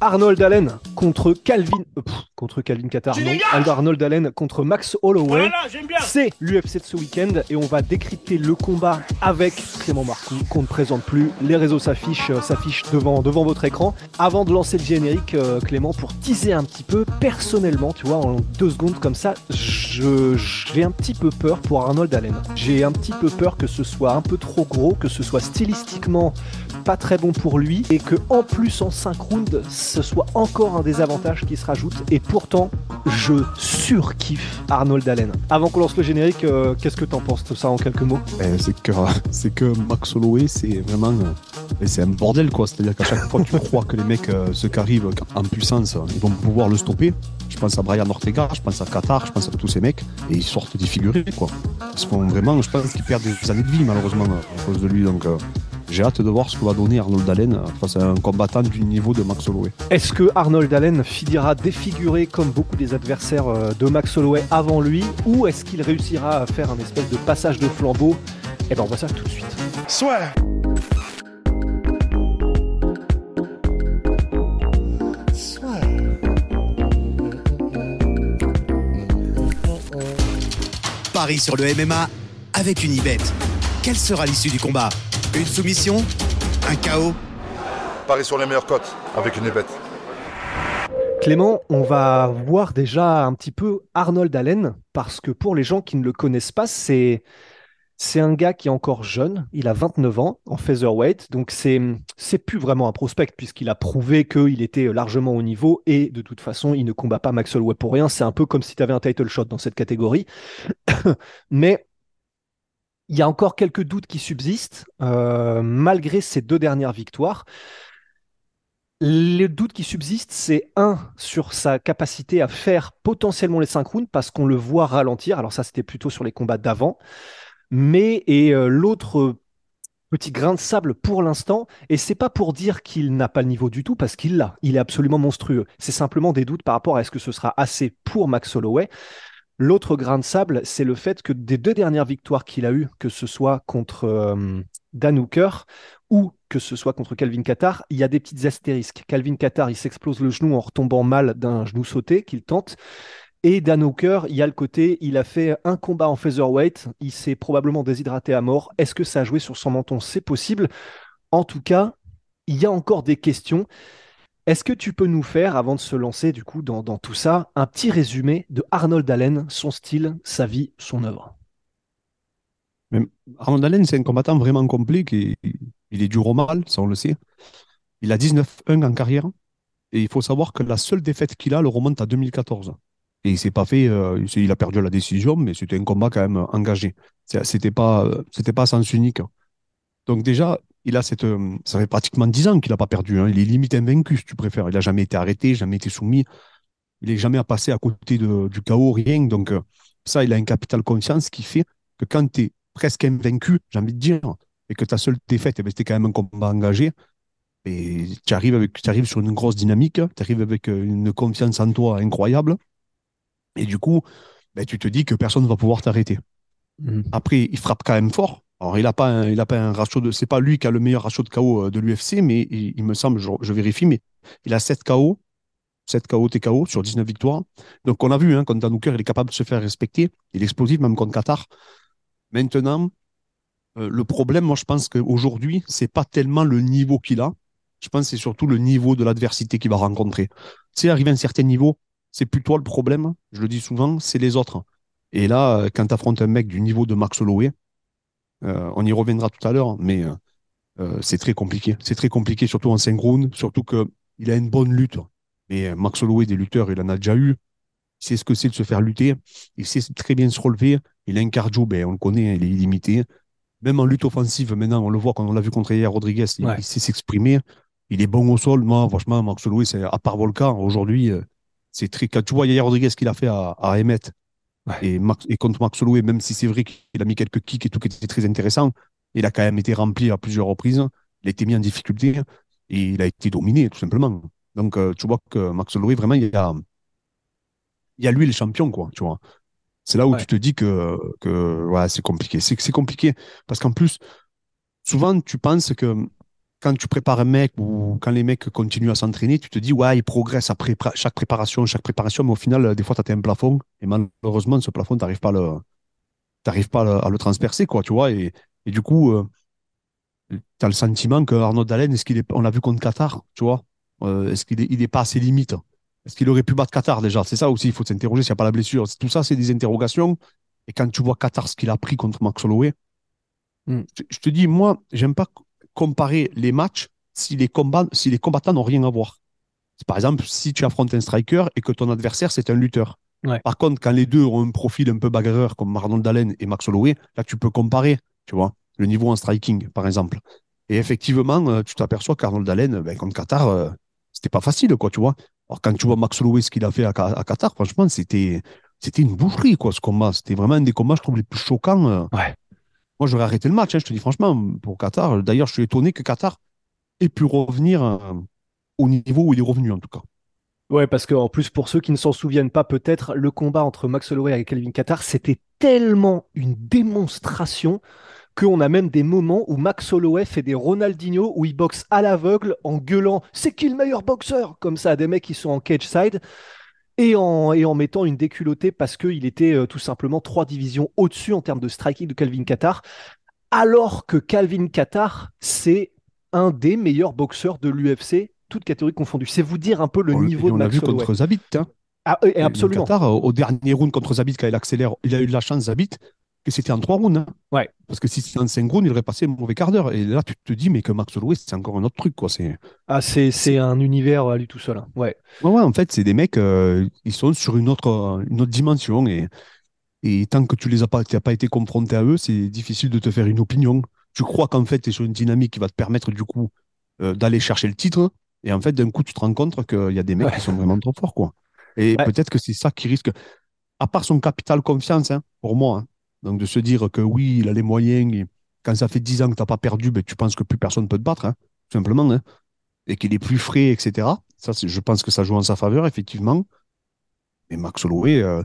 Arnold Allen contre Calvin euh, pff, contre Calvin Qatar. Non, Arnold Allen contre Max Holloway. C'est l'UFC de ce week-end et on va décrypter le combat avec Clément Marcoux qu'on ne présente plus. Les réseaux s'affichent euh, s'affichent devant, devant votre écran. Avant de lancer le générique, euh, Clément, pour teaser un petit peu, personnellement, tu vois, en deux secondes comme ça, je- j'ai un petit peu peur pour Arnold Allen. J'ai un petit peu peur que ce soit un peu trop gros, que ce soit stylistiquement pas très bon pour lui et que en plus en 5 rounds ce soit encore un désavantage qui se rajoute et pourtant je surkiffe Arnold Allen. Avant qu'on lance le générique, euh, qu'est-ce que t'en penses de ça en quelques mots? Ben, c'est que c'est que Max Holloway c'est vraiment euh, c'est un bordel quoi. C'est à dire qu'à chaque fois que tu crois que les mecs euh, ceux qui arrivent en puissance ils vont pouvoir le stopper. Je pense à Brian Ortega je pense à Qatar je pense à tous ces mecs. Et ils sortent défigurés quoi. Ils se font vraiment je pense qu'ils perdent des années de vie malheureusement à cause de lui. Donc euh, j'ai hâte de voir ce que va donner Arnold Allen face à un combattant du niveau de Max Holloway Est-ce que Arnold Allen finira défiguré comme beaucoup des adversaires euh, de Max Holloway avant lui ou est-ce qu'il réussira à faire un espèce de passage de flambeau? Eh ben on voit ça tout de suite. Soit. Paris sur le MMA avec une ibet. Quelle sera l'issue du combat? Une soumission Un chaos. Paris sur les meilleures cotes avec une bête. Clément, on va voir déjà un petit peu Arnold Allen, parce que pour les gens qui ne le connaissent pas, c'est c'est un gars qui est encore jeune, il a 29 ans en featherweight, donc c'est c'est plus vraiment un prospect puisqu'il a prouvé qu'il était largement au niveau. Et de toute façon, il ne combat pas Max Holloway pour rien, c'est un peu comme si tu avais un title shot dans cette catégorie. Mais il y a encore quelques doutes qui subsistent euh, malgré ces deux dernières victoires. Le doute qui subsiste, c'est un sur sa capacité à faire potentiellement les 5 rounds parce qu'on le voit ralentir. Alors ça, c'était plutôt sur les combats d'avant. Mais et euh, l'autre petit grain de sable pour l'instant, et c'est pas pour dire qu'il n'a pas le niveau du tout parce qu'il l'a. Il est absolument monstrueux. C'est simplement des doutes par rapport à est-ce que ce sera assez pour Max Holloway. L'autre grain de sable, c'est le fait que des deux dernières victoires qu'il a eues, que ce soit contre euh, Dan Hooker ou que ce soit contre Calvin Qatar, il y a des petites astérisques. Calvin Qatar, il s'explose le genou en retombant mal d'un genou sauté qu'il tente. Et Dan Hooker, il y a le côté, il a fait un combat en featherweight, il s'est probablement déshydraté à mort. Est-ce que ça a joué sur son menton? C'est possible. En tout cas, il y a encore des questions. Est-ce que tu peux nous faire, avant de se lancer du coup dans, tout ça, un petit résumé de Arnold Allen, son style, sa vie, son œuvre? Arnold Allen, c'est un combattant vraiment complet. Il est dur au mal, ça on le sait. Il a 19-1 en carrière. Et il faut savoir que la seule défaite qu'il a le remonte à 2014. Et il s'est pas fait, euh, il a perdu la décision, mais c'était un combat quand même engagé. C'était pas, euh, c'était pas sens unique. Donc déjà, il a cette, euh, ça fait pratiquement 10 ans qu'il n'a pas perdu. hein. Il est limite invaincu, si tu préfères. Il n'a jamais été arrêté, jamais été soumis. Il n'est jamais à passer à côté de- du chaos, rien. Donc euh, ça, il a un capital confiance qui fait que quand tu es presque invaincu, j'ai envie de dire, et que ta seule défaite, eh ben, c'était quand même un combat engagé, et tu arrives, avec, tu arrives sur une grosse dynamique, tu arrives avec euh, une confiance en toi incroyable, et du coup, ben, tu te dis que personne ne va pouvoir t'arrêter. Après, il frappe quand même fort. Alors, il n'a pas, un- pas un ratio de. C'est pas lui qui a le meilleur ratio de KO euh, de l'UFC, mais il, me semble, je, vérifie, mais il a 7 KO, 7 KO TKO sur 19 victoires. Donc, on a vu, hein, contre Dan Hooker, il est capable de se faire respecter. Il est explosif, même contre Qatar. Maintenant, euh, le problème, moi, je pense qu'aujourd'hui, c'est pas tellement le niveau qu'il a. Je pense que c'est surtout le niveau de l'adversité qu'il va rencontrer. Tu sais, arrivé à un certain niveau, c'est plus toi le problème, je le dis souvent, c'est les autres. Et là, euh, quand tu affrontes un mec du niveau de Max Holloway, euh, on y reviendra tout à l'heure, mais euh, euh, c'est très compliqué. C'est très compliqué, surtout en 5 rounds, surtout qu'il a une bonne lutte. Mais Max Holloway, des lutteurs, il en a déjà eu. Il sait ce que c'est de se faire lutter. Il sait très bien se relever. Il a un cardio, ben, on le connaît, il est illimité. même en lutte offensive, maintenant, on le voit quand on l'a vu contre hier Rodriguez, il, Ouais. il sait s'exprimer. Il est bon au sol. Moi, franchement, Max Holloway, c'est à part Volcan, aujourd'hui, c'est très. Tu vois Rodriguez qu'il a fait à, à Emmett Ouais. et, Max, et contre Max Holloway, même si c'est vrai qu'il a mis quelques kicks et tout qui était très intéressant, il a quand même été rempli à plusieurs reprises. Il a été mis en difficulté et il a été dominé, tout simplement. Donc, euh, tu vois que Max Holloway, vraiment, il y a, il y a lui le champion, quoi, tu vois. C'est là où Ouais. tu te dis que, que ouais, c'est compliqué. C'est c'est compliqué parce qu'en plus, souvent, tu penses que quand tu prépares un mec ou quand les mecs continuent à s'entraîner, tu te dis, ouais, ils progressent après pré- chaque préparation, chaque préparation, mais au final, des fois, tu as un plafond et malheureusement, ce plafond, tu n'arrives pas, à le, t'arrives pas à le, à le transpercer, quoi, tu vois. Et, et du coup, tu as le sentiment que Arnaud Dallin, est-ce qu'il est, on l'a vu contre Qatar, tu vois, euh, est-ce qu'il est, il est pas à ses limites? Est-ce qu'il aurait pu battre Qatar déjà? C'est ça aussi, il faut s'interroger s'il n'y a pas la blessure. Tout ça, c'est des interrogations. Et quand tu vois Qatar, ce qu'il a pris contre Max Holloway, Mm. je, je te dis, moi, j'aime pas comparer les matchs si les, combats, si les combattants n'ont rien à voir. Par exemple, si tu affrontes un striker et que ton adversaire, c'est un lutteur. Ouais. Par contre, quand les deux ont un profil un peu bagarreur comme Arnold Dallin et Max Holloway, là, tu peux comparer, tu vois, le niveau en striking, par exemple. Et effectivement, euh, tu t'aperçois qu'Arnold Dallin, ben, contre Qatar, euh, c'était pas facile, quoi, tu vois. Alors, quand tu vois Max Holloway, ce qu'il a fait à, Qatar, franchement, c'était, c'était une boucherie, quoi, ce combat. C'était vraiment un des combats, je trouve, les plus choquants. euh. Ouais. Moi, j'aurais arrêté le match, hein, je te dis franchement, pour Qatar. D'ailleurs, je suis étonné que Qatar ait pu revenir euh, au niveau où il est revenu, en tout cas. Ouais, parce qu'en plus, pour ceux qui ne s'en souviennent pas, peut-être, le combat entre Max Holloway et Kelvin Qatar, c'était tellement une démonstration qu'on a même des moments où Max Holloway fait des Ronaldinho où il boxe à l'aveugle en gueulant C'est qui le meilleur boxeur? Comme ça, à des mecs qui sont en cage side et en, et en mettant une déculottée parce qu'il était euh, tout simplement trois divisions au-dessus en termes de striking de Calvin Qatar. Alors que Calvin Qatar, c'est un des meilleurs boxeurs de l'UFC, toutes catégories confondues. C'est vous dire un peu le On, niveau de on l'a vu Holloway. contre Zabit. Hein. Ah, et Et absolument. Qatar, au au dernier round contre Zabit, quand il accélère, il a eu de la chance, Zabit, que c'était en trois rounds. hein. Ouais. Parce que si c'était en cinq rounds, il aurait passé un mauvais quart d'heure. Et là, tu te dis, mais que Max Holloway, c'est encore un autre truc, quoi. C'est... Ah, c'est, c'est un univers à lui tout seul. hein. Ouais. Ouais, ouais, en fait, c'est des mecs, euh, ils sont sur une autre, euh, une autre dimension. Et, et tant que tu les as pas, pas été confronté à eux, c'est difficile de te faire une opinion. Tu crois qu'en fait, tu es sur une dynamique qui va te permettre, du coup, euh, d'aller chercher le titre. Et en fait, d'un coup, tu te rends compte qu'il y a des mecs Ouais. qui sont vraiment trop forts, quoi. Et Ouais. peut-être que c'est ça qui risque, à part son capital confiance, hein, pour moi, hein. Donc de se dire que oui, il a les moyens, quand ça fait 10 ans que tu n'as pas perdu, ben, tu penses que plus personne peut te battre, hein, tout simplement, hein, et qu'il est plus frais, etc. Je pense que ça joue en sa faveur, effectivement. Mais Max Holloway, euh,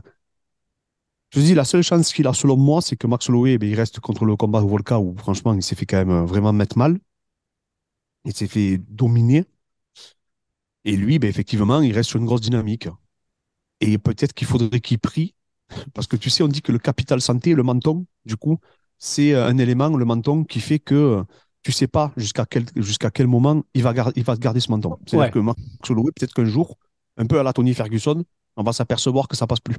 je dis, la seule chance qu'il a, selon moi, c'est que Max Holloway, ben, il reste contre le combat de Volka, où franchement, il s'est fait quand même euh, vraiment mettre mal. Il s'est fait dominer. Et lui, ben, effectivement, il reste sur une grosse dynamique. Et peut-être qu'il faudrait qu'il prie, parce que tu sais, on dit que le capital santé, le menton, du coup, c'est euh, un élément, le menton, qui fait que euh, tu sais pas jusqu'à quel, jusqu'à quel moment il va, il va garder ce menton. C'est-à-dire Ouais. que Max Holloway, peut-être qu'un jour, un peu à la Tony Ferguson, on va s'apercevoir que ça passe plus.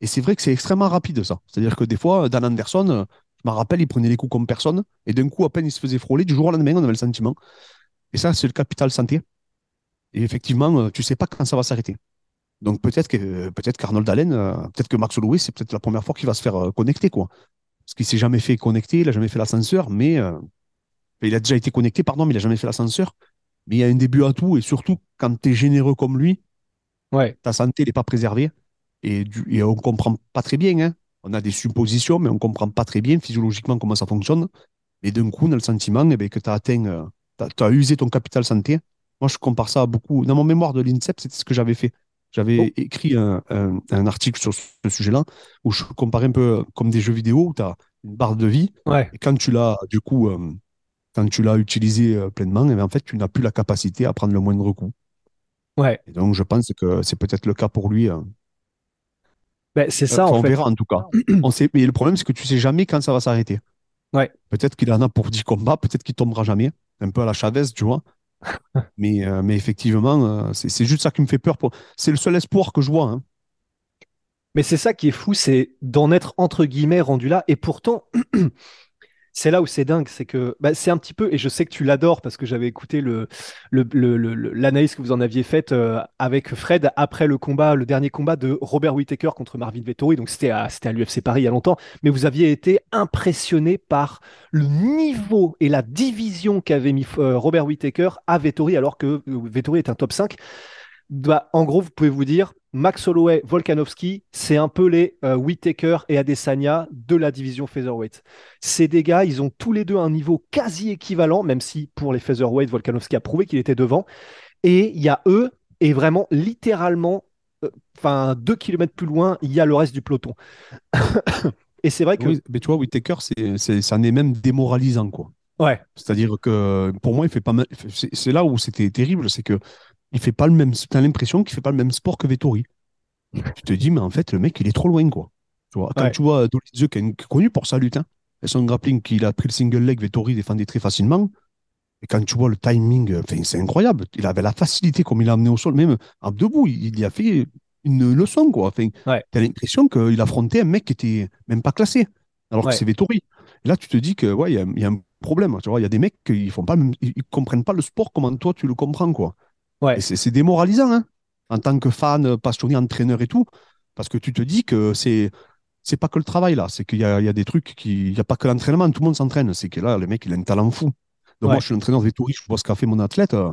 Et c'est vrai que c'est extrêmement rapide, ça. C'est-à-dire que des fois, Dan Anderson, euh, je me rappelle, il prenait les coups comme personne, et d'un coup, à peine il se faisait frôler, du jour au lendemain, on avait le sentiment. Et ça, c'est le capital santé. Et effectivement, euh, tu sais pas quand ça va s'arrêter. Donc peut-être que peut-être qu'Arnold Allen, euh, peut-être que Max Holloway, c'est peut-être la première fois qu'il va se faire euh, connecter, quoi. Parce qu'il s'est jamais fait connecter, il a jamais fait l'ascenseur, mais euh, il a déjà été connecté, pardon, mais il a jamais fait l'ascenseur. Mais il y a un début à tout, et surtout quand tu es généreux comme lui, Ouais. ta santé n'est pas préservée. Et, du, et on comprend pas très bien. hein. On a des suppositions, mais on comprend pas très bien physiologiquement comment ça fonctionne. Et d'un coup, on a le sentiment eh ben, que tu as atteint, euh, tu as, usé ton capital santé. Moi, je compare ça à beaucoup. Dans mon mémoire de l'INSEP, c'était ce que j'avais fait. J'avais Oh. écrit un, un- un article sur ce sujet-là où je comparais un peu comme des jeux vidéo où tu as une barre de vie. Ouais. Et quand tu l'as, du coup, euh, quand tu l'as utilisé euh, pleinement, eh ben, en fait, tu n'as plus la capacité à prendre le moindre coup. Ouais. Et donc, je pense que c'est peut-être le cas pour lui. euh. Ben, c'est ça, Enfin, en on fait. verra en tout cas. on sait, mais le problème, c'est que tu sais jamais quand ça va s'arrêter. Ouais. Peut-être qu'il en a pour 10 combats, peut-être qu'il tombera jamais. Un peu à la Chavez, tu vois. mais, euh, mais effectivement, euh, c'est juste ça qui me fait peur. C'est le seul espoir que je vois. hein. Mais c'est ça qui est fou, c'est d'en être entre guillemets rendu là. Et pourtant, C'est là où c'est dingue, c'est que bah, c'est un petit peu, et je sais que tu l'adores parce que j'avais écouté le, le- l'analyse que vous en aviez faite euh, avec Fred après le combat, le dernier combat de Robert Whittaker contre Marvin Vettori. Donc c'était à, à l'UFC Paris il y a longtemps, mais vous aviez été impressionné par le niveau et la division qu'avait mis euh, Robert Whittaker à Vettori alors que euh, Vettori est un top 5. Bah, en gros, vous pouvez vous dire, Max Holloway, Volkanovski, c'est un peu les euh, Whittaker et Adesanya de la division featherweight. Ces deux gars, ils ont tous les deux un niveau quasi équivalent, même si pour les featherweight, Volkanovski a prouvé qu'il était devant. Et il y a eux, et vraiment littéralement, euh, enfin deux kilomètres plus loin, il y a le reste du peloton. et c'est vrai que, Oui, mais tu vois, Whittaker, c'est, c'est, ça en est même démoralisant, quoi. ouais, C'est-à-dire que pour moi, il fait pas mal- c'est, c'est là où c'était terrible, c'est que il fait pas le même. T'as l'impression qu'il fait pas le même sport que Vettori. Tu te dis, mais en fait, le mec, il est trop loin, quoi. Tu vois, quand Ouais. tu vois Dolizio, qui est connu pour sa lutte, hein, et son grappling, qu'il a pris le single leg, Vettori défendait très facilement. Et quand tu vois le timing, euh, c'est incroyable. Il avait la facilité comme il a amené au sol, même en debout, il, y a fait une leçon, quoi. Enfin, Ouais. t'as l'impression qu'il affrontait un mec qui était même pas classé, alors Ouais. que c'est Vettori. Et là, tu te dis que, ouais, il y a, il y a un problème. Tu vois, il y a des mecs qui font pas, ils comprennent pas le sport comme toi tu le comprends, quoi. Ouais. C'est démoralisant, hein, en tant que fan, passionné, entraîneur et tout, parce que tu te dis que c'est c'est pas que le travail là, c'est qu'il y y a des trucs qui, il y a pas que l'entraînement, tout le monde s'entraîne. C'est que là, le mec, il a un talent fou. Donc Ouais. moi, je suis l'entraîneur de Vettori, je vois ce qu'a fait mon athlète, euh,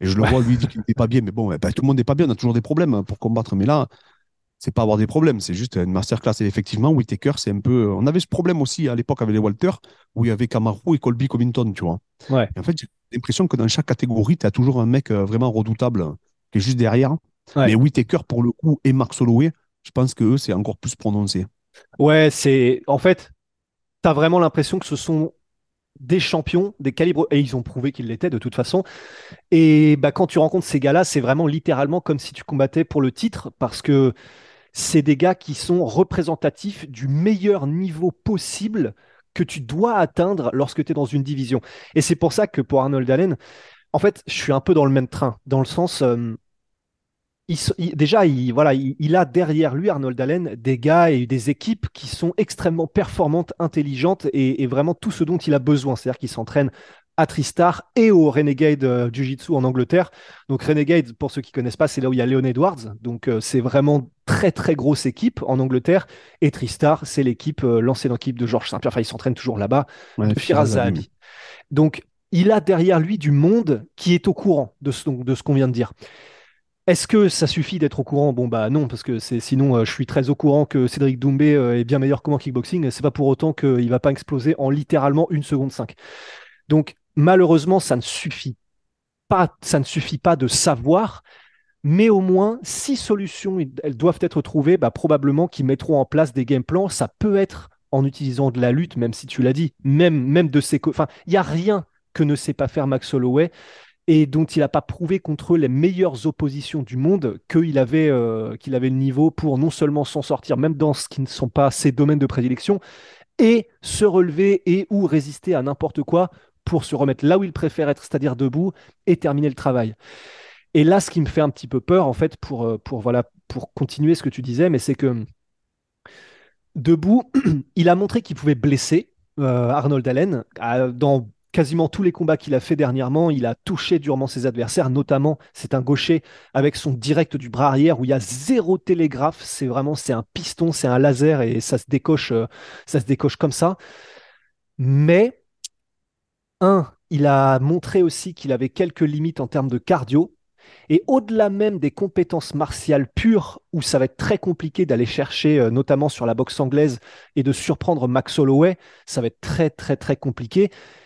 et je le vois, lui, il dit qu'il n'était pas bien, mais bon, eh ben, tout le monde n'est pas bien, on a toujours des problèmes pour combattre, mais là, c'est pas avoir des problèmes, c'est juste une masterclass. Et effectivement, Whittaker, c'est un peu. On avait ce problème aussi à l'époque avec les Walter, où il y avait Kamaru et Colby Covington, tu vois. Ouais. Et en fait, j'ai l'impression que dans chaque catégorie, tu as toujours un mec euh, vraiment redoutable qui est juste derrière. Ouais. Mais Whittaker, pour le coup, et Max Holloway, je pense que eux, c'est encore plus prononcé. ouais, c'est, en fait, t'as vraiment l'impression que ce sont des champions, des calibres, et ils ont prouvé qu'ils l'étaient de toute façon. Et bah, quand tu rencontres ces gars-là, c'est vraiment littéralement comme si tu combattais pour le titre, parce que c'est des gars qui sont représentatifs du meilleur niveau possible que tu dois atteindre lorsque tu es dans une division. Et c'est pour ça que pour Arnold Allen, en fait, je suis un peu dans le même train, dans le sens, euh, il déjà, il, voilà, il, il a derrière lui, Arnold Allen, des gars et des équipes qui sont extrêmement performantes, intelligentes et, et vraiment tout ce dont il a besoin. C'est-à-dire qu'il s'entraîne à Tristar et au Renegade euh, Jiu-Jitsu en Angleterre. Donc Renegade, pour ceux qui connaissent pas, c'est là où il y a Leon Edwards. Donc euh, c'est vraiment très très grosse équipe en Angleterre. Et Tristar, c'est l'équipe, euh, l'ancienne équipe de Georges Saint-Pierre. Enfin, il s'entraîne toujours là-bas, Ouais, de Zahabi. Donc il a derrière lui du monde qui est au courant de ce, de ce qu'on vient de dire. Est-ce que ça suffit d'être au courant? Bon bah non, parce que sinon euh, je suis très au courant que Cédric Doumbé euh, est bien meilleur que moi en kickboxing. C'est pas pour autant qu'il va pas exploser en littéralement une seconde 5. Donc malheureusement, ça ne suffit pas, ça ne suffit pas de savoir, mais au moins si solutions elles doivent être trouvées, bah, probablement qu'ils mettront en place des game plans. Ça peut être en utilisant de la lutte, même si tu l'as dit, même même de ses, enfin il y a rien que ne sait pas faire Max Holloway et dont il n'a pas prouvé contre les meilleures oppositions du monde qu'il avait, euh, qu'il avait le niveau pour non seulement s'en sortir, même dans ce qui ne sont pas ses domaines de prédilection, et se relever et ou résister à n'importe quoi pour se remettre là où il préfère être, c'est-à-dire debout, et terminer le travail. Et là, ce qui me fait un petit peu peur, en fait, pour, euh, pour, voilà, pour continuer ce que tu disais, mais c'est que debout, il a montré qu'il pouvait blesser euh, Arnold Allen dans quasiment tous les combats qu'il a fait dernièrement. Il a touché durement ses adversaires, notamment c'est un gaucher avec son direct du bras arrière où il y a zéro télégraphe. C'est vraiment c'est un piston, c'est un laser et ça se décoche, euh, ça se décoche comme ça. Mais un, il a montré aussi qu'il avait quelques limites en termes de cardio. Et au-delà même des compétences martiales pures, où ça va être très compliqué d'aller chercher, euh, notamment sur la boxe anglaise, et de surprendre Max Holloway, ça va être très très très compliqué.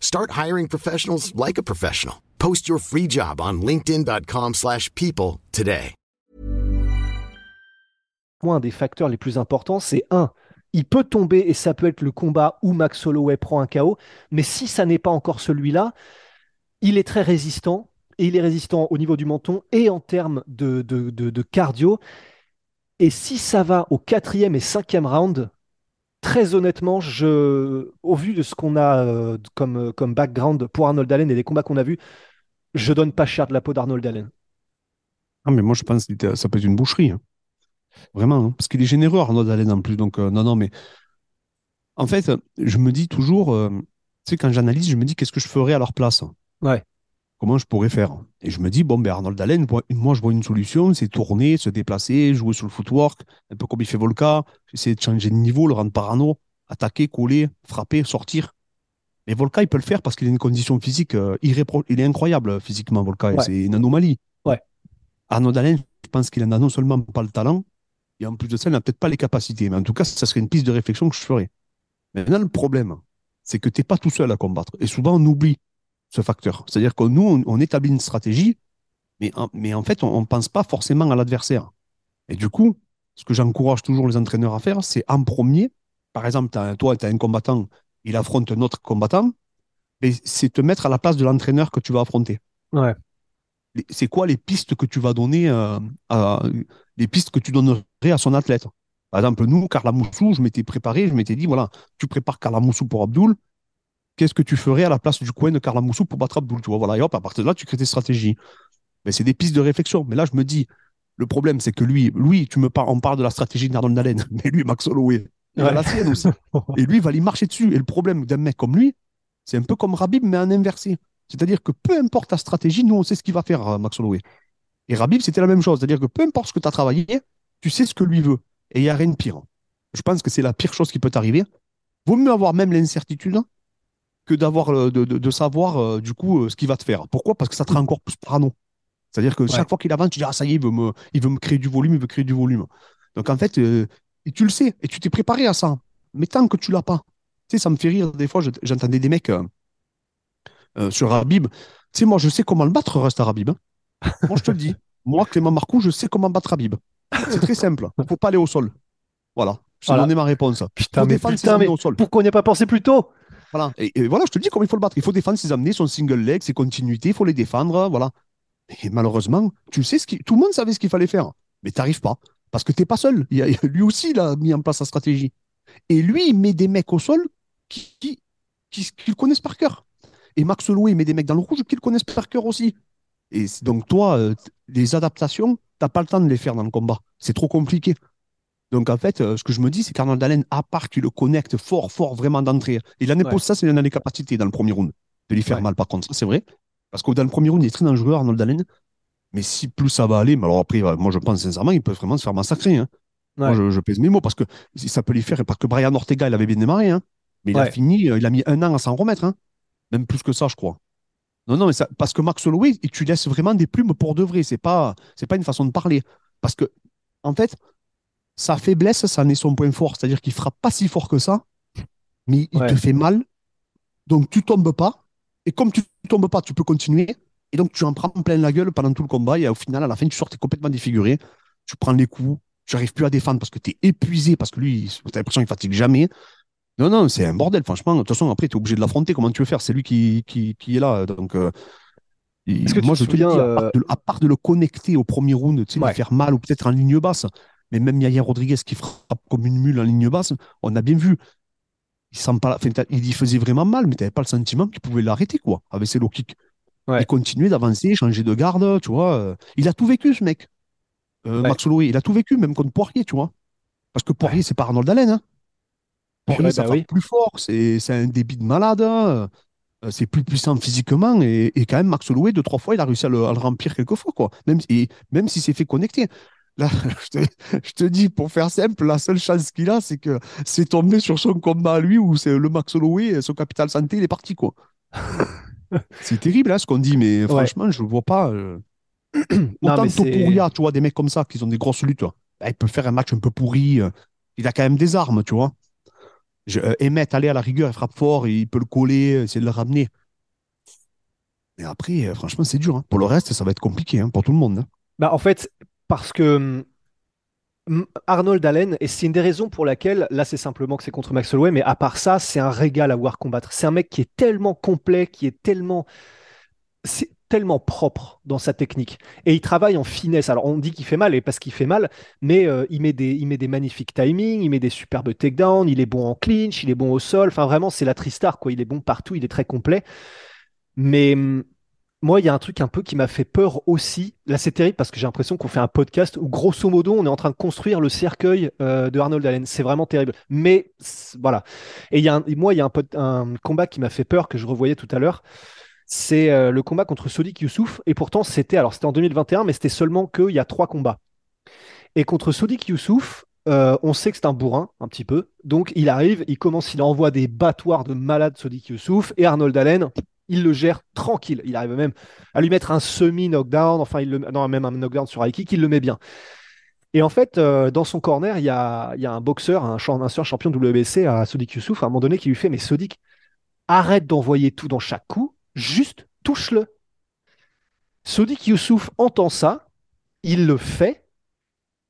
Start hiring professionals like a professional. Post your free job on linkedin.com/people today. un des facteurs les plus importants, c'est un, il peut tomber et ça peut être le combat où Max Holloway prend un KO. Mais si ça n'est pas encore celui-là, il est très résistant. Et il est résistant au niveau du menton et en termes de, de, de- de cardio. Et si ça va au quatrième et cinquième round, très honnêtement, je, au vu de ce qu'on a euh, comme, comme background pour Arnold Allen et des combats qu'on a vus, je donne pas cher de la peau d'Arnold Allen. Ah, mais moi, je pense que ça peut être une boucherie. hein. Vraiment. hein. Parce qu'il est généreux, Arnaud Allen, en plus. Donc, euh, non, non, mais en fait, je me dis toujours, euh, tu sais, quand j'analyse, je me dis qu'est-ce que je ferais à leur place? Ouais. Comment je pourrais faire Et je me dis, bon, ben Arnold Allen, moi, je vois une solution, c'est tourner, se déplacer, jouer sur le footwork, un peu comme il fait Volka, essayer de changer de niveau, le rendre parano, attaquer, coller, frapper, sortir. Mais Volka, il peut le faire parce qu'il a une condition physique euh, Il est incroyable euh, physiquement, Ouais. c'est une anomalie. Ouais. Arnaud Allen, je pense qu'il en a non seulement pas le talent, et en plus de ça, il n'a peut-être pas les capacités. Mais en tout cas, ça serait une piste de réflexion que je ferais. Maintenant, le problème, c'est que tu n'es pas tout seul à combattre. Et souvent, on oublie ce facteur. C'est-à-dire que nous, on, on établit une stratégie, mais en, mais en fait, on ne pense pas forcément à l'adversaire. Et du coup, ce que j'encourage toujours les entraîneurs à faire, c'est en premier, par exemple, toi, tu as un combattant, il affronte un autre combattant, mais c'est te mettre à la place de l'entraîneur que tu vas affronter. Ouais. C'est quoi les pistes que tu vas donner, euh, à, les pistes que tu donnerais à son athlète? Par exemple, nous, Carla Moussou, je m'étais préparé, je m'étais dit, voilà, tu prépares Carla Moussou pour Abdul, qu'est-ce que tu ferais à la place du coin de Carla Moussou pour battre Abdul Tu vois, voilà, et hop, à partir de là, tu crées tes stratégies. Mais c'est des pistes de réflexion. Mais là, je me dis, le problème, c'est que lui, lui, tu me parles, on parle de la stratégie d'Arnold Allen, mais lui, Max Holloway, il a la sienne aussi. Et lui, il va lui marcher dessus. Et le problème d'un mec comme lui, c'est un peu comme Rabib, mais en inversé. C'est-à-dire que peu importe ta stratégie, nous, on sait ce qu'il va faire, euh, Max Holloway. Et Rabib, c'était la même chose. C'est-à-dire que peu importe ce que tu as travaillé, tu sais ce que lui veut. Et il n'y a rien de pire. Je pense que c'est la pire chose qui peut t'arriver. Vaut mieux avoir même l'incertitude que d'avoir euh, de, de- de savoir euh, du coup euh, ce qu'il va te faire. Pourquoi? Parce que ça te rend encore plus parano. C'est-à-dire que chaque fois qu'il avance, tu dis ah ça y est, il veut me, il veut me créer du volume, il veut créer du volume. Donc en fait, euh, et tu le sais et tu t'es préparé à ça. Mais tant que tu l'as pas, tu sais, ça me fait rire des fois. je- J'entendais des mecs euh, euh, sur Rabib. Tu sais, moi, je sais comment le battre, reste à Rabib. hein. Moi, je te le dis. Moi, Clément Marcoux, je sais comment battre Rabib. C'est très simple. Il faut pas aller au sol. Voilà. Je Voilà. donné ma réponse. Putain, mais défendre putain, mais au sol. pourquoi on n'y a pas pensé plus tôt? Voilà. Et, voilà, je te dis comment il faut le battre. Il faut défendre ses amenés, son single leg, ses continuités, il faut les défendre. Voilà. Et malheureusement, tu sais ce tout le monde savait ce qu'il fallait faire, mais tu n'arrives pas. Parce que tu n'es pas seul. Il a- lui aussi, il a mis en place sa stratégie. Et lui, il met des mecs au sol qui, qui, qui, le connaissent par cœur. Et Max Holloway, il met des mecs dans le rouge qui le connaissent par cœur aussi. Et donc, toi, euh, les adaptations, tu n'as pas le temps de les faire dans le combat. C'est trop compliqué. Donc, en fait, euh, ce que je me dis, c'est qu'Arnold Allen, à part qu'il le connecte fort, fort, vraiment d'entrée, il en impose ça, c'est dans les capacités dans le premier round de lui faire mal, par contre. C'est vrai. Parce que dans le premier round, il est très dangereux, Arnold Allen. Mais si plus ça va aller, mais alors après, moi, je pense sincèrement, il peut vraiment se faire massacrer. hein. Moi, je, je pèse mes mots parce que si ça peut lui faire. Parce que Brian Ortega, il avait bien démarré, hein. mais il a fini, euh, il a mis un an à s'en remettre. hein. Même plus que ça, je crois. Non, non, mais ça, parce que Max Holloway, tu laisses vraiment des plumes pour de vrai. C'est pas, c'est pas une façon de parler. Parce que, en fait, sa faiblesse, ça en est son point fort. C'est-à-dire qu'il frappe pas si fort que ça, mais il Ouais. te fait mal. Donc, tu tombes pas. Et comme tu tombes pas, tu peux continuer. Et donc, tu en prends plein la gueule pendant tout le combat. Et au final, à la fin, tu sors, complètement défiguré. Tu prends les coups. Tu n'arrives plus à défendre parce que tu es épuisé, parce que lui, tu as l'impression qu'il fatigue jamais. Non, non, c'est un bordel, franchement. De toute façon, après, tu es obligé de l'affronter. Comment tu veux faire? C'est lui qui, qui, qui est là. Donc, euh, Est-ce que moi, te je te dis, souviens, à, part de, à part de le connecter au premier round, tu sais, Ouais. faire mal ou peut-être en ligne basse, mais même Yaya Rodriguez qui frappe comme une mule en ligne basse, on a bien vu. Il, sent pas, enfin, t'as- il y faisait vraiment mal, mais tu n'avais pas le sentiment qu'il pouvait l'arrêter, quoi, avec ses low kicks. Ouais. Il continuait d'avancer, changer de garde, tu vois. euh, Il a tout vécu, ce mec. Euh, Ouais. Max Holloway, il a tout vécu, même contre Poirier, tu vois. Parce que Poirier, c'est pas Arnold Allen. Hein. Poirier, Ouais, ça bah oui. plus fort, c'est c'est un débit de malade, hein. Euh, c'est plus puissant physiquement. Et, et quand même, Max Holloway, deux, trois fois, il a réussi à le, à le remplir quelques fois, quoi. Même, et, même s'il s'est fait connecter. Là, je te, je te dis, pour faire simple, la seule chance qu'il a, c'est que c'est tombé sur son combat à lui où c'est le Max Holloway, son capital santé, il est parti, quoi. c'est terrible, hein, ce qu'on dit, mais franchement, je ne vois pas. euh, Non, Autant c'est- Topuria, tu vois, des mecs comme ça qui ont des grosses luttes, bah, il peut faire un match un peu pourri. euh, Il a quand même des armes, tu vois. Je, euh, Emmett, aller à la rigueur, il frappe fort, il peut le coller, essayer de le ramener. Mais après, euh, franchement, c'est dur. hein. Pour le reste, ça va être compliqué hein, pour tout le monde. hein. Bah, en fait, parce que hum, M- Arnold Allen, et c'est une des raisons pour laquelle, là c'est simplement que c'est contre Max Holloway, mais à part ça, c'est un régal à voir combattre. C'est un mec qui est tellement complet, qui est tellement, c'est tellement propre dans sa technique. Et il travaille en finesse. Alors on dit qu'il fait mal, et parce qu'il fait mal, mais euh, il, met des, il met des magnifiques timings, il met des superbes takedowns, il est bon en clinch, il est bon au sol. Enfin vraiment, c'est la Tristar, quoi. Il est bon partout, il est très complet. Mais hum, moi, il y a un truc un peu qui m'a fait peur aussi. Là, c'est terrible parce que j'ai l'impression qu'on fait un podcast où, grosso modo, on est en train de construire le cercueil euh, de Arnold Allen. C'est vraiment terrible. Mais voilà. Et moi, il y a un, combat qui m'a fait peur que je revoyais tout à l'heure. C'est euh, le combat contre Sodik Youssouf. Et pourtant, c'était alors c'était en 2021, mais c'était seulement qu'il y a trois combats. Et contre Sodik Youssouf, euh, on sait que c'est un bourrin, un petit peu. Donc il arrive, il commence, il envoie des battoirs de malade Sodik Youssouf. Et Arnold Allen, il le gère tranquille. Il arrive même à lui mettre un semi-knockdown, enfin, il le, non, même un knockdown sur high kick, il le met bien. Et en fait, euh, dans son corner, il y a, y a un boxeur, un, un champion WBC à Sodik Youssouf, à un moment donné, qui lui fait Mais Sodik, arrête d'envoyer tout dans chaque coup, juste touche-le. Sodik Youssouf entend ça, il le fait,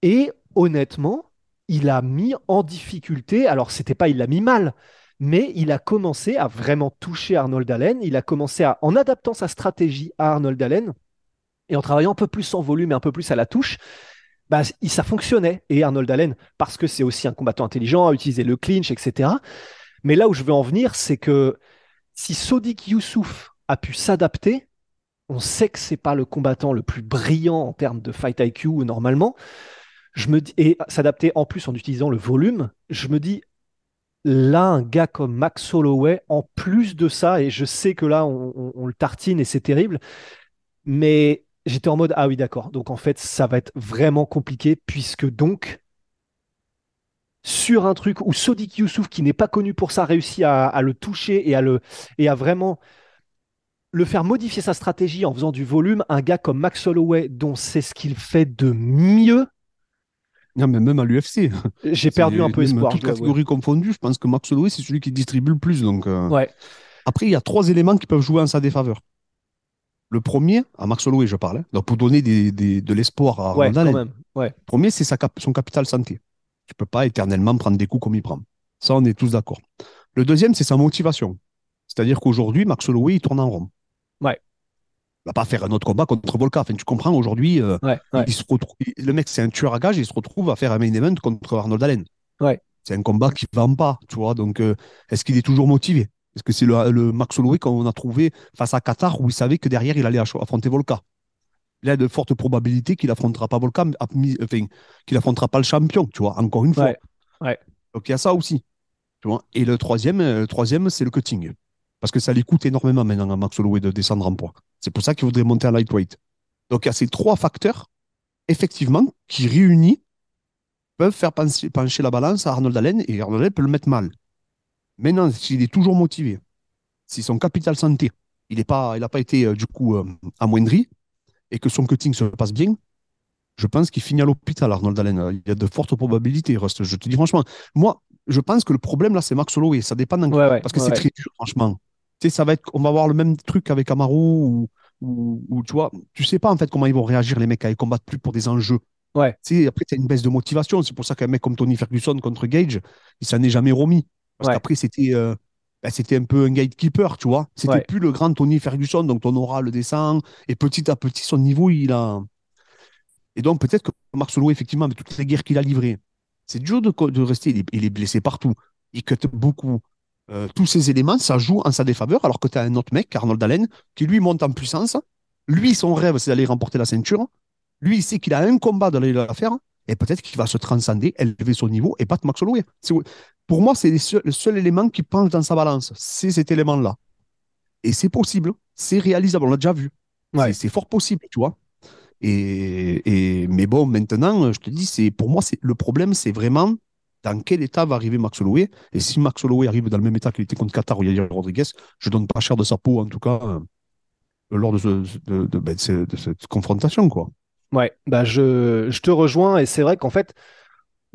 et honnêtement, il a mis en difficulté, alors c'était pas il l'a mis mal, mais il a commencé à vraiment toucher Arnold Allen, il a commencé à, en adaptant sa stratégie à Arnold Allen, et en travaillant un peu plus en volume et un peu plus à la touche, bah, ça fonctionnait. Et Arnold Allen, parce que c'est aussi un combattant intelligent, a utilisé le clinch, etc. Mais là où je veux en venir, c'est que si Sodik Youssouf a pu s'adapter, on sait que c'est pas le combattant le plus brillant en termes de fight IQ normalement. Je me dis, et s'adapter en plus en utilisant le volume, je me dis, là, un gars comme Max Holloway, en plus de ça, et je sais que là, on, le tartine et c'est terrible, mais j'étais en mode, ah oui, d'accord. Donc en fait, ça va être vraiment compliqué, puisque donc, sur un truc où Sodik Youssouf, qui n'est pas connu pour ça, réussit à, à le toucher et à, le, et à vraiment le faire modifier sa stratégie en faisant du volume, un gars comme Max Holloway, dont c'est ce qu'il fait de mieux, Non, mais même à l'UFC. j'ai perdu un peu espoir. Toutes catégories confondues, je pense que Max Holloway, c'est celui qui distribue le plus. Donc, euh, Ouais, Après, il y a trois éléments qui peuvent jouer en sa défaveur. Le premier, à Max Holloway, je parlais, donc pour donner des- des- de l'espoir à ouais, Arnold quand même. Ouais, Le premier, c'est cap- son capital santé. Tu peux pas éternellement prendre des coups comme il prend. Ça, on est tous d'accord. Le deuxième, c'est sa motivation. C'est-à-dire qu'aujourd'hui, Max Holloway, il tourne en rond. Va pas faire un autre combat contre Volka. Enfin, tu comprends, aujourd'hui, euh, ouais, ouais. il se retrouve, il- le mec, c'est un tueur à gage et il se retrouve à faire un main event contre Arnold Allen. Ouais. C'est un combat qui ne vend pas, tu vois. Donc, euh, est-ce qu'il est toujours motivé? Est-ce que c'est le, le Max Holloway qu'on a trouvé face à Qatar où il savait que derrière, il allait aff- affronter Volka Il y a de fortes probabilités qu'il affrontera pas Volka, enfin, qu'il affrontera pas le champion, tu vois, encore une fois. Donc, il y a ça aussi. Tu vois. Et le troisième, euh, le troisième c'est le cutting. Parce que ça lui coûte énormément maintenant à Max Holloway de descendre en poids. C'est pour ça qu'il voudrait monter à lightweight. Donc, il y a ces trois facteurs, effectivement, qui réunis peuvent faire pencher, pencher la balance à Arnold Allen et Arnold Allen peut le mettre mal. Maintenant, s'il est toujours motivé, si son capital santé, il n'a pas, été euh, du coup euh, amoindri et que son cutting se passe bien, je pense qu'il finit à l'hôpital, Arnold Allen. Il y a de fortes probabilités, Rust. Je te dis franchement, moi, je pense que le problème là, c'est Max Holloway. Ça dépend Ouais, ouais, parce que ouais, c'est très dur, franchement. Tu sais, ça va être, on va avoir le même truc avec Amaru ou, ou, ou, tu vois, tu sais pas en fait comment ils vont réagir les mecs quand ils combattent plus pour des enjeux. Ouais. Tu sais, après, as une baisse de motivation. C'est pour ça qu'un mec comme Tony Ferguson contre Gage, il s'en est jamais remis. Parce Ouais. qu'après, c'était euh, ben, c'était un peu un gatekeeper, tu vois. C'était Ouais. plus le grand Tony Ferguson, donc ton aura le descend. Et petit à petit, son niveau, il a. Et donc, peut-être que Max Holloway, effectivement, avec toutes les guerres qu'il a livrées, c'est dur de rester. Il est, il est blessé partout. Il cut beaucoup. Euh, tous ces éléments, ça joue en sa défaveur, alors que tu as un autre mec, Arnold Allen, qui lui monte en puissance. Lui, son rêve, c'est d'aller remporter la ceinture. Lui, il sait qu'il a un combat d'aller la faire. Et peut-être qu'il va se transcender, élever son niveau et battre Max Holloway. Pour moi, c'est le seul élément qui penche dans sa balance. C'est cet élément-là. Et c'est possible. C'est réalisable. On l'a déjà vu. Ouais. C'est c'est fort possible, tu vois. Et, et- mais bon, maintenant, je te dis, c'est pour moi, c'est le problème, c'est vraiment dans quel état va arriver Max Holloway. Et si Max Holloway arrive dans le même état qu'il était contre Qatar ou Yair Rodriguez, je donne pas cher de sa peau, en tout cas, euh, lors ben, de ce- de cette confrontation, quoi. Ouais, bah je, je te rejoins et c'est vrai qu'en fait,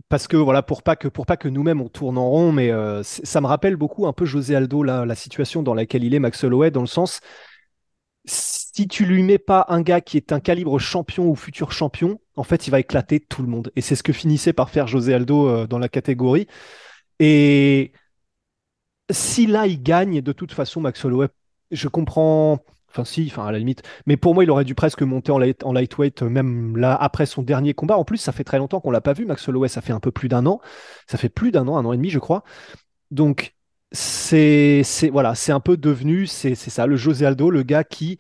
parce que voilà, pour pas que, pas que nous-mêmes on tourne en rond, mais euh, ça me rappelle beaucoup un peu José Aldo, la, la situation dans laquelle il est, Max Holloway, dans le sens, si tu lui mets pas un gars qui est un calibre champion ou futur champion, en fait, il va éclater tout le monde. Et c'est ce que finissait par faire José Aldo euh, dans la catégorie. Et si là, il gagne, de toute façon, Max Holloway, je comprends. Enfin, si, enfin, à la limite. Mais pour moi, il aurait dû presque monter en, light, en lightweight, euh, même là, après son dernier combat. En plus, ça fait très longtemps qu'on l'a pas vu, Max Holloway. Ça fait un peu plus d'un an. Ça fait plus d'un an, un an et demi, je crois. Donc, c'est voilà, c'est un peu devenu, c'est ça, le José Aldo, le gars qui,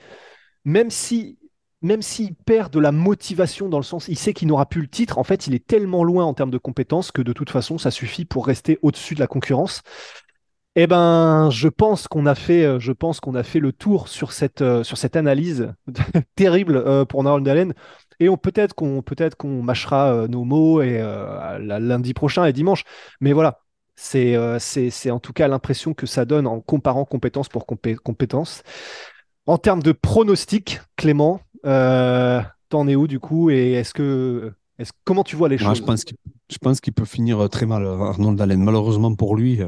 même si même s'il perd de la motivation dans le sens, il sait qu'il n'aura plus le titre, en fait, il est tellement loin en termes de compétences que de toute façon, ça suffit pour rester au-dessus de la concurrence. Eh ben, je pense qu'on a fait, euh, je pense qu'on a fait le tour sur cette, euh, sur cette analyse terrible euh, pour Narol Allen. Et peut-être qu'on peut-être qu'on mâchera nos mots et lundi prochain et dimanche. Mais voilà, c'est c'est en tout cas l'impression que ça donne en comparant compétence pour compétence. En termes de pronostic, Clément, t'en es où du coup et est-ce que est comment tu vois les choses? Je pense qu'il peut finir très mal, Arnold Allen. Malheureusement pour lui,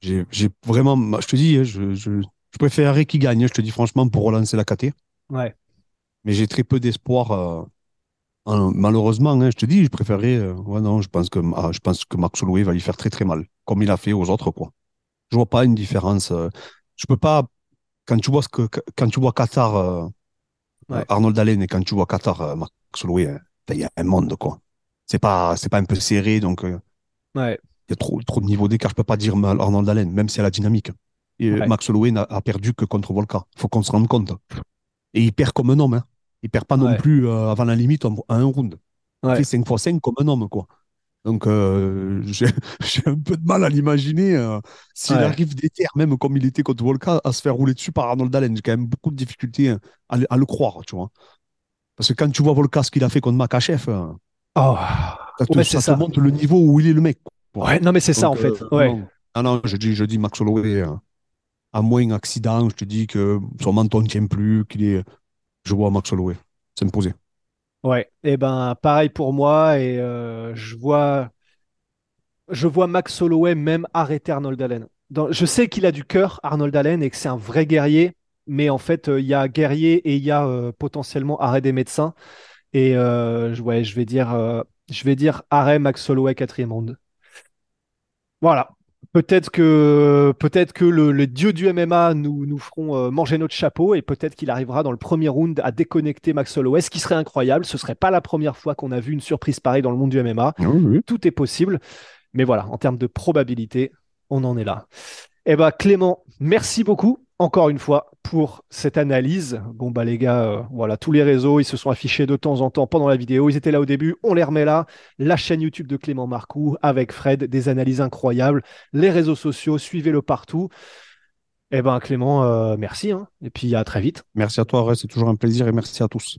j'ai vraiment, bah, je te dis, hein, je, je, je préférerais qu'il gagne, je te dis franchement, pour relancer la KT. Ouais. Mais j'ai très peu d'espoir. Euh, malheureusement, hein, je te dis, je préférerais. Euh, ouais, non, je pense que, ah, je pense que Max Holloway va lui faire très très mal, comme il a fait aux autres. Quoi. Je vois pas une différence. Euh, je peux pas. Quand tu vois ce que, quand tu vois Qatar, Arnold Allen et quand tu vois Qatar, Max Holloway, hein, il y a un monde quoi. C'est pas, c'est pas un peu serré, donc. ouais y a trop, trop de niveau d'écart. Je peux pas dire Arnold Allen, même si elle a la dynamique. Et Max Holloway n'a perdu que contre Volca. faut qu'on se rende compte. Et il perd comme un homme. Hein. Il perd pas non plus euh, avant la limite à un round. Il fait 5 x 5 comme un homme. quoi. Donc, euh, j'ai un peu de mal à l'imaginer. Euh, s'il arrive d'éther, même comme il était contre Volca, à se faire rouler dessus par Arnold Allen, j'ai quand même beaucoup de difficultés hein, à, le croire. Tu vois. Parce que quand tu vois Volca, ce qu'il a fait contre Makachev, oh. ça, te, ça, montre le niveau où il est le mec. Ouais, non, mais c'est ça en fait. Euh, ouais. Non, non, je dis, je dis Max Holloway, euh, à moins accident, je te dis que son menton ne tient plus, qu'il est. Je vois Max Holloway s'imposer. Ouais, et eh ben pareil pour moi, et euh, je vois. Je vois Max Holloway même arrêter Arnold Allen. je sais qu'il a du cœur, Arnold Allen, et que c'est un vrai guerrier, mais en fait, il y a guerrier et il y a potentiellement arrêt des médecins. Et ouais, je vais dire, je vais dire arrêt Max Holloway quatrième round. Voilà. Peut-être que, peut-être que le, les dieux du MMA nous, nous feront euh, manger notre chapeau et peut-être qu'il arrivera dans le premier round à déconnecter Max Holloway, ce qui serait incroyable. Ce serait pas la première fois qu'on a vu une surprise pareille dans le monde du MMA. Tout est possible. Mais voilà, en termes de probabilité, on en est là. Eh ben, Clément, merci beaucoup encore une fois pour cette analyse. Bon bah les gars, euh, voilà, tous les réseaux, ils se sont affichés de temps en temps pendant la vidéo. Ils étaient là au début, on les remet là. La chaîne YouTube de Clément Marcoux avec Fred, des analyses incroyables. Les réseaux sociaux, suivez-le partout. Eh ben Clément, euh, merci. Hein. Et puis à très vite. Merci à toi, c'est toujours un plaisir et merci à tous.